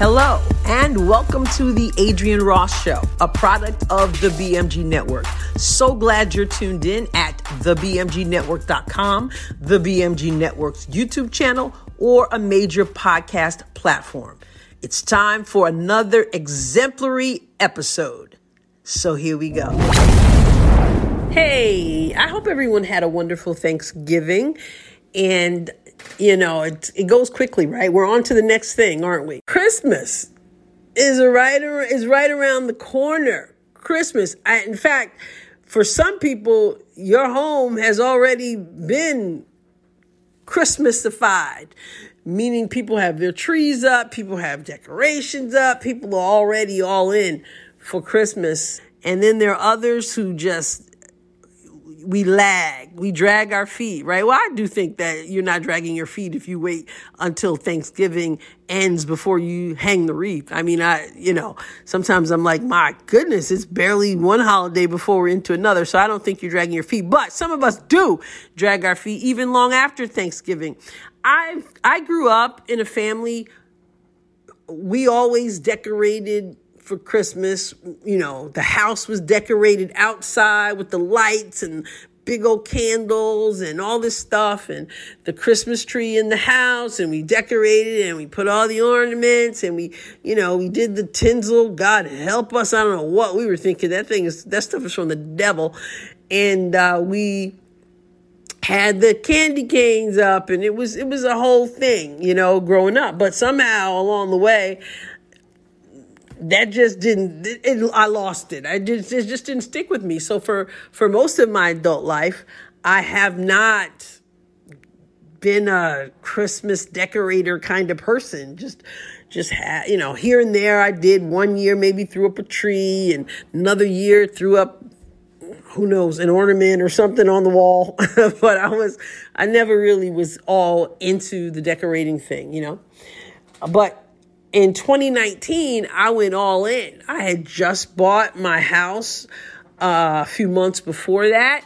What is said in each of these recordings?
Hello, and welcome to the Adrienne Ross Show, a product of the BMG Network. So glad you're tuned in at thebmgnetwork.com, the BMG Network's YouTube channel, or a major podcast platform. It's time for another exemplary episode. So here we go. Hey, I hope everyone had a wonderful Thanksgiving. And you know, it, it goes quickly, right? We're on to the next thing, aren't we? Christmas is right is right around the corner. Christmas. I, in fact, for some people, your home has already been Christmasified, meaning people have their trees up, people have decorations up, people are already all in for Christmas. And then there are others who just we lag, we drag our feet, right? Well, I do think that you're not dragging your feet if you wait until Thanksgiving ends before you hang the wreath. I mean, I, you know, sometimes I'm like, my goodness, it's barely one holiday before we're into another. So I don't think you're dragging your feet, but some of us do drag our feet even long after Thanksgiving. I, I grew up in a family, we always decorated for Christmas. You know, the house was decorated outside with the lights and big old candles and all this stuff and the Christmas tree in the house and we decorated and we put all the ornaments and we, you know, we did the tinsel. God help us. I don't know what we were thinking. That thing is, that stuff is from the devil. And, uh, we, had the candy canes up and it was it was a whole thing you know growing up but somehow along the way that just didn't it, i lost it. I just it just didn't stick with me. So for for most of my adult life i have not been a christmas decorator kind of person. Just just had you know here and there i did. One year maybe threw up a tree and another year threw up who knows an ornament or something on the wall. But i was i never really was all into the decorating thing you know? But in 2019, I went all in. I had just bought my house uh, a few months before that.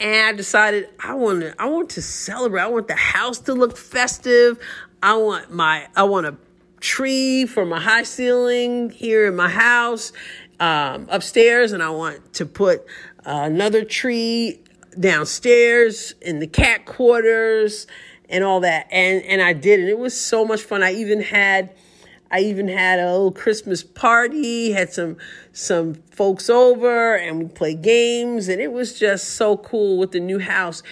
And I decided I want to I want to celebrate. I want the house to look festive. I want my I want a tree for my high ceiling here in my house um, upstairs, and I want to put uh, another tree downstairs in the cat quarters and all that. And and I did, and it was so much fun. I even had I even had a little Christmas party, had some some folks over and we played games and it was just so cool with the new house.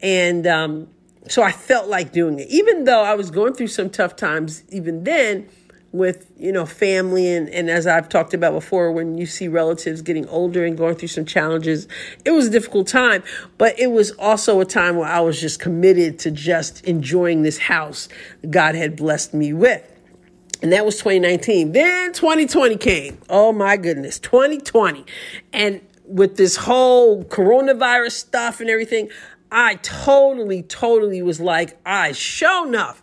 And um, so I felt like doing it. Even though I was going through some tough times even then with, you know, family and, and as I've talked about before, when you see relatives getting older and going through some challenges, it was a difficult time. But it was also a time where I was just committed to just enjoying this house God had blessed me with. And that was 2019. Then 2020 came. Oh my goodness, 2020. And with this whole coronavirus stuff and everything, I totally, totally was like, I sure enough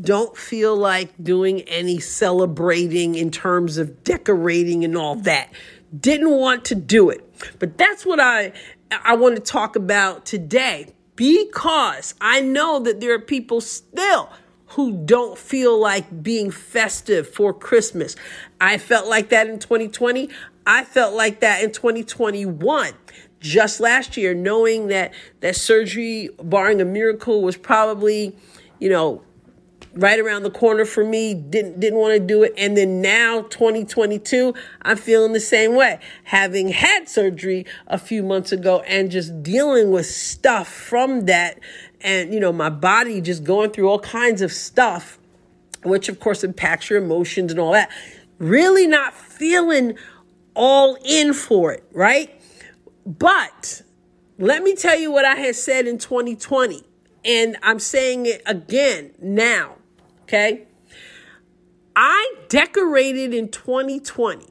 don't feel like doing any celebrating in terms of decorating and all that. Didn't want to do it. But that's what I I want to talk about today because I know that there are people still who don't feel like being festive for Christmas. I felt like that in 2020. I felt like that in 2021 just last year knowing that that surgery barring a miracle was probably you know right around the corner for me didn't didn't want to do it and then now 2022 I'm feeling the same way having had surgery a few months ago and just dealing with stuff from that and you know my body just going through all kinds of stuff which of course impacts your emotions and all that. Really not feeling all in for it right? But let me tell you what i had said in 2020 and i'm saying it again now okay? I decorated in 2020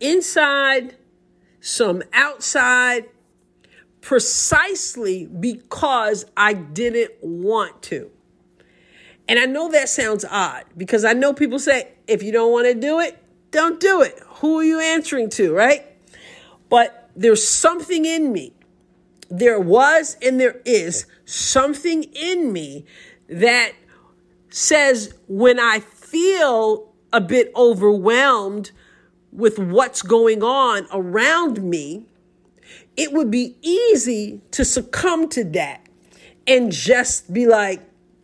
inside some outside precisely because I didn't want to. And I know that sounds odd because I know people say, if you don't want to do it, don't do it. Who are you answering to, right? But there's something in me. There was and there is something in me that says when I feel a bit overwhelmed with what's going on around me, it would be easy to succumb to that and just be like,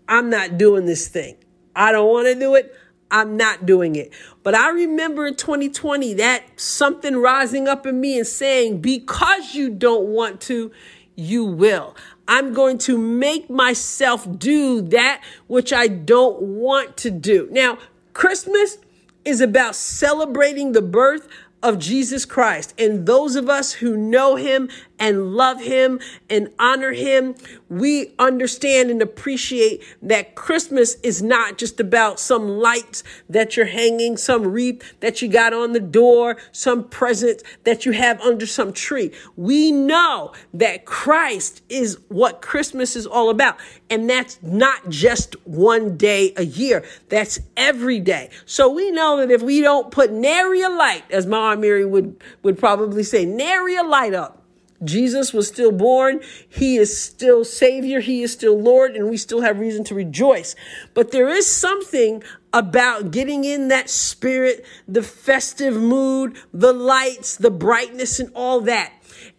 I'm not doing this thing. I don't want to do it. I'm not doing it. But I remember in 2020 that something rising up in me and saying, because you don't want to, you will. I'm going to make myself do that which I don't want to do. Now, Christmas is about celebrating the birth of Jesus Christ. And those of us who know him and love him and honor him, we understand and appreciate that Christmas is not just about some lights that you're hanging, some wreath that you got on the door, some present that you have under some tree. We know that Christ is what Christmas is all about. And that's not just one day a year. That's every day. So we know that if we don't put nary a light, as Mama Mary would, would probably say, nary a light up, Jesus was still born. He is still Savior. He is still Lord, and we still have reason to rejoice. But there is something about getting in that spirit, the festive mood, the lights, the brightness, and all that.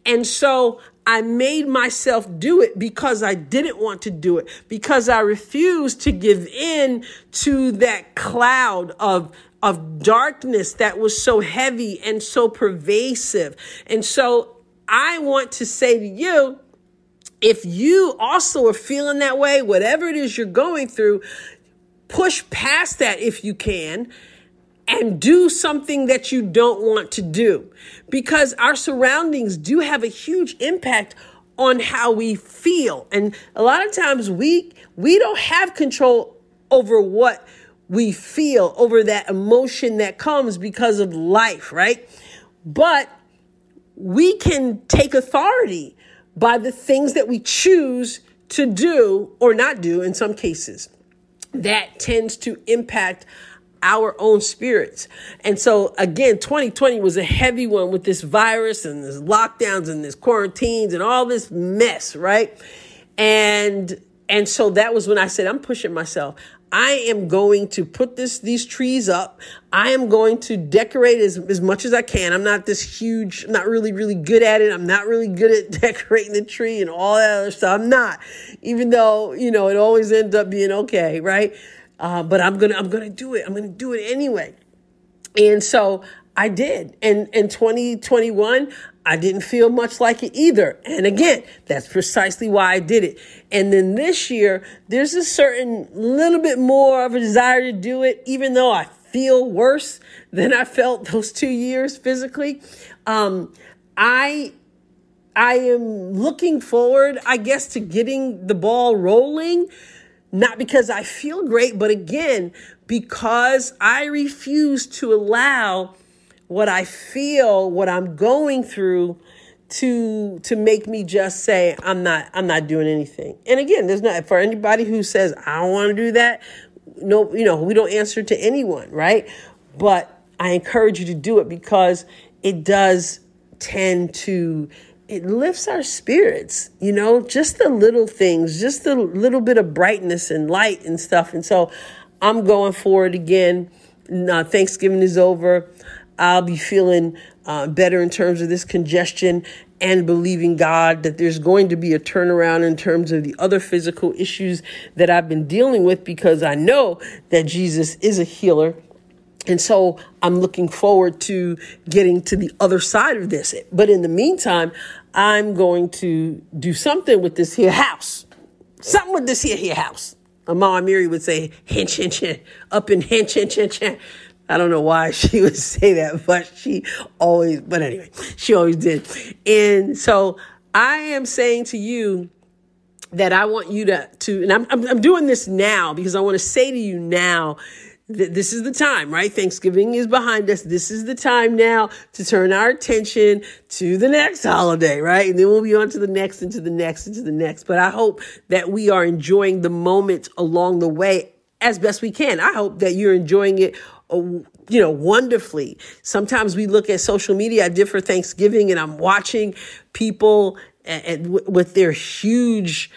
And so I made myself do it because I didn't want to do it, because I refused to give in to that cloud of of darkness that was so heavy and so pervasive. And so I want to say to you, if you also are feeling that way, whatever it is you're going through, push past that if you can and do something that you don't want to do. Because our surroundings do have a huge impact on how we feel. And a lot of times we we don't have control over what we feel over that emotion that comes because of life right? But we can take authority by the things that we choose to do or not do in some cases. That tends to impact our own spirits. And so again, 2020 was a heavy one with this virus and this lockdowns and this quarantines and all this mess, right? And and so that was when I said I'm pushing myself. I am going to put this these trees up. I am going to decorate as, as much as I can. I'm not this huge, I'm not really, really good at it. I'm not really good at decorating the tree and all that other stuff. I'm not, even though, you know, it always ends up being okay, right? Uh, but I'm gonna, I'm gonna do it. I'm gonna do it anyway. And so I did. And in 2021, I didn't feel much like it either. And again, that's precisely why I did it. And then this year, there's a certain little bit more of a desire to do it, even though I feel worse than I felt those two years physically. Um, I I am looking forward, I guess, to getting the ball rolling. Not because I feel great, but again, because I refuse to allow what I feel, what I'm going through to to make me just say I'm not I'm not doing anything. And again, there's not for anybody who says I don't want to do that, no, you know, we don't answer to anyone, right? But I encourage you to do it because it does tend to it lifts our spirits, you know, just the little things, just a little bit of brightness and light and stuff. And so I'm going for it again. Thanksgiving is over. I'll be feeling uh, better in terms of this congestion and believing God that there's going to be a turnaround in terms of the other physical issues that I've been dealing with because I know that Jesus is a healer. And so I'm looking forward to getting to the other side of this. But in the meantime, I'm going to do something with this here house. Something with this here, here house. Mama Mary would say, hinch, hinch, hinch, up in hinch, hinch, hinch, hinch. I don't know why she would say that, but she always, but anyway, she always did. And so I am saying to you that I want you to, to, and I'm, I'm, I'm doing this now because I want to say to you now that this is the time, right? Thanksgiving is behind us. This is the time now to turn our attention to the next holiday, right? And then we'll be on to the next and to the next and to the next. But I hope that we are enjoying the moments along the way as best we can. I hope that you're enjoying it you know, wonderfully. Sometimes we look at social media. I did for Thanksgiving and I'm watching people and, with their huge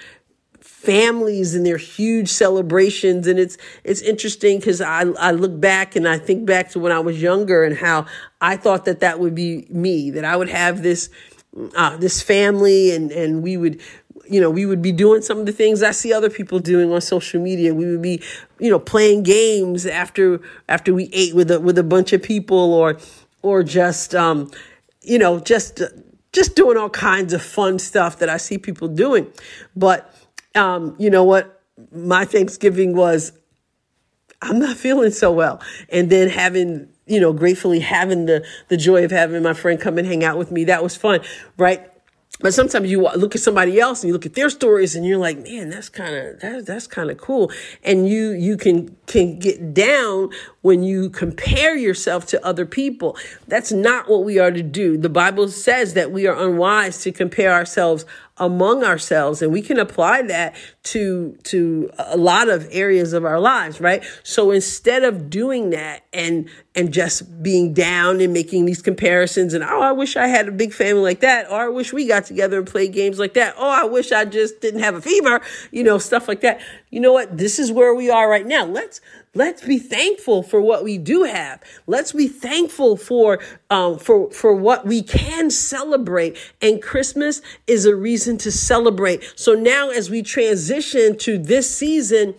families and their huge celebrations and it's it's interesting because I, I look back and I think back to when I was younger and how I thought that that would be me that I would have this uh, this family and and we would you know we would be doing some of the things I see other people doing on social media we would be you know playing games after after we ate with a with a bunch of people or or just um you know just just doing all kinds of fun stuff that I see people doing but um, you know what? My Thanksgiving was, I'm not feeling so well. And then having, you know, gratefully having the, the joy of having my friend come and hang out with me. That was fun, right? But sometimes you look at somebody else and you look at their stories and you're like, man, that's kind of that, that's kind of cool. And you you can can get down when you compare yourself to other people. That's not what we are to do. The Bible says that we are unwise to compare ourselves among ourselves and we can apply that to to a lot of areas of our lives right? So instead of doing that and and just being down and making these comparisons and oh i wish i had a big family like that or i wish we got together and played games like that oh i wish i just didn't have a fever you know stuff like that. You know what? This is where we are right now. Let's Let's be thankful for what we do have. Let's be thankful for um, for for what we can celebrate. And Christmas is a reason to celebrate. So now, as we transition to this season,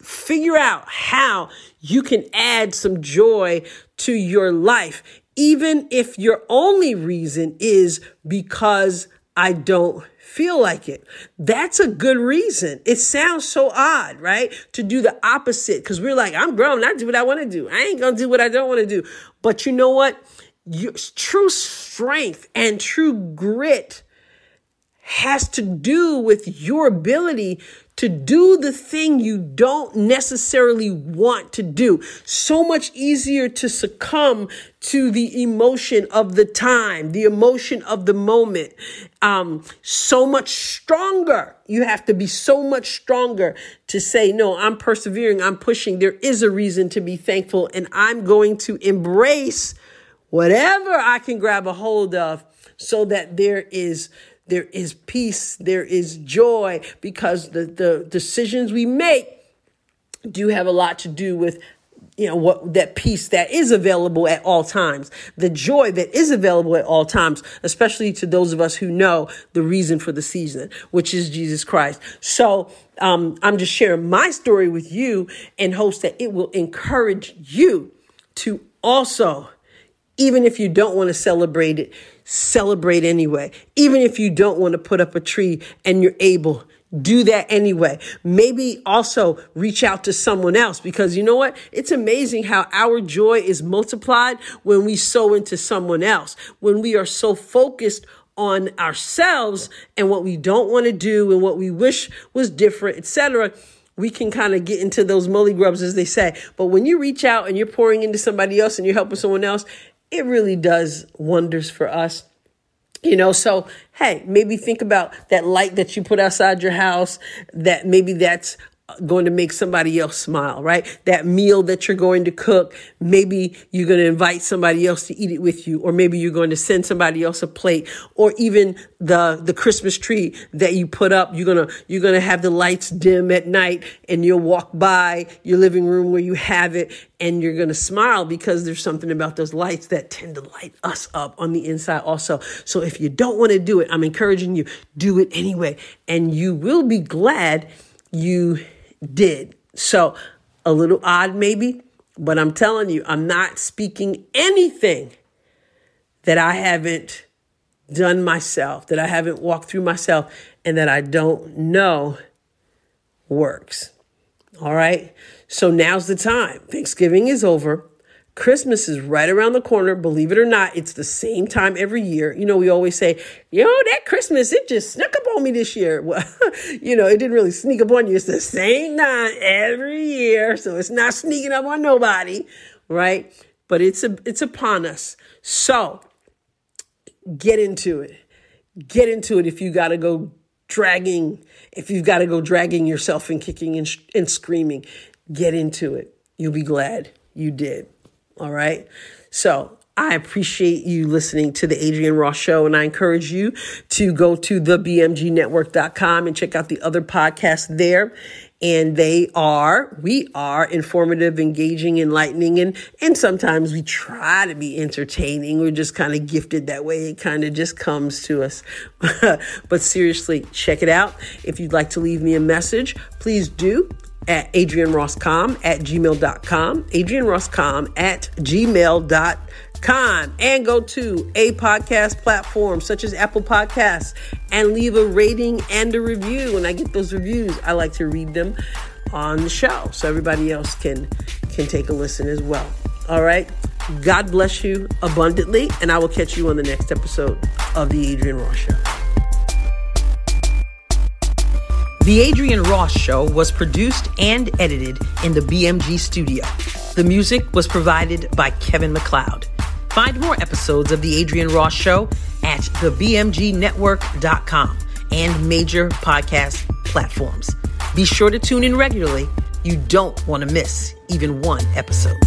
figure out how you can add some joy to your life, even if your only reason is because I don't feel like it. That's a good reason. It sounds so odd, right? To do the opposite because we're like, I'm grown. I do what I want to do. I ain't going to do what I don't want to do. But you know what? Your, true strength and true grit has to do with your ability to do the thing you don't necessarily want to do. So much easier to succumb to the emotion of the time, the emotion of the moment. Um, so much stronger. You have to be so much stronger to say, no, I'm persevering, I'm pushing. There is a reason to be thankful, and I'm going to embrace whatever I can grab a hold of so that there is there is peace, there is joy, because the, the decisions we make do have a lot to do with you know what that peace that is available at all times. The joy that is available at all times especially to those of us who know the reason for the season which is jesus christ. So um, i'm just sharing my story with you in hopes that it will encourage you to also even if you don't want to celebrate it celebrate anyway. Even if you don't want to put up a tree and you're able, do that anyway. Maybe also reach out to someone else because you know what? It's amazing how our joy is multiplied when we sow into someone else. When we are so focused on ourselves and what we don't want to do and what we wish was different, etc we can kind of get into those mully grubs, as they say. But when you reach out and you're pouring into somebody else and you're helping someone else, it really does wonders for us. You know, so hey, maybe think about that light that you put outside your house, that maybe that's going to make somebody else smile, right? That meal that you're going to cook, maybe you're going to invite somebody else to eat it with you, or maybe you're going to send somebody else a plate, or even the, the Christmas tree that you put up, you're going to, you're going to have the lights dim at night and you'll walk by your living room where you have it and you're going to smile because there's something about those lights that tend to light us up on the inside also. So if you don't want to do it, I'm encouraging you, do it anyway. And you will be glad you did. So a little odd, maybe, but I'm telling you, I'm not speaking anything that I haven't done myself, that I haven't walked through myself, and that I don't know works. All right. So now's the time. Thanksgiving is over. Christmas is right around the corner. Believe it or not, it's the same time every year. You know, we always say, yo, that Christmas, it just snuck up on me this year. Well, you know, it didn't really sneak up on you. It's the same time every year. So it's not sneaking up on nobody, right? But it's a, it's upon us. So get into it. Get into it if you got to go dragging, if you've got to go dragging yourself and kicking and, and screaming. Get into it. You'll be glad you did. All right. So I appreciate you listening to the Adrienne Ross Show, and I encourage you to go to thebmgnetwork.com and check out the other podcasts there. And they are, we are informative, engaging, enlightening, and, and sometimes we try to be entertaining. We're just kind of gifted that way. It kind of just comes to us. but seriously, check it out. If you'd like to leave me a message, please do at adriennerosscom at gmail.com, adriennerosscom at gmail.com and go to a podcast platform such as Apple Podcasts and leave a rating and a review. When I get those reviews, I like to read them on the show so everybody else can can take a listen as well. All right. God bless you abundantly, and I will catch you on the next episode of The Adrienne Ross Show. The Adrienne Ross Show was produced and edited in the BMG studio. The music was provided by Kevin MacLeod. Find more episodes of The Adrienne Ross Show at thebmgnetwork.com and major podcast platforms. Be sure to tune in regularly. You don't want to miss even one episode.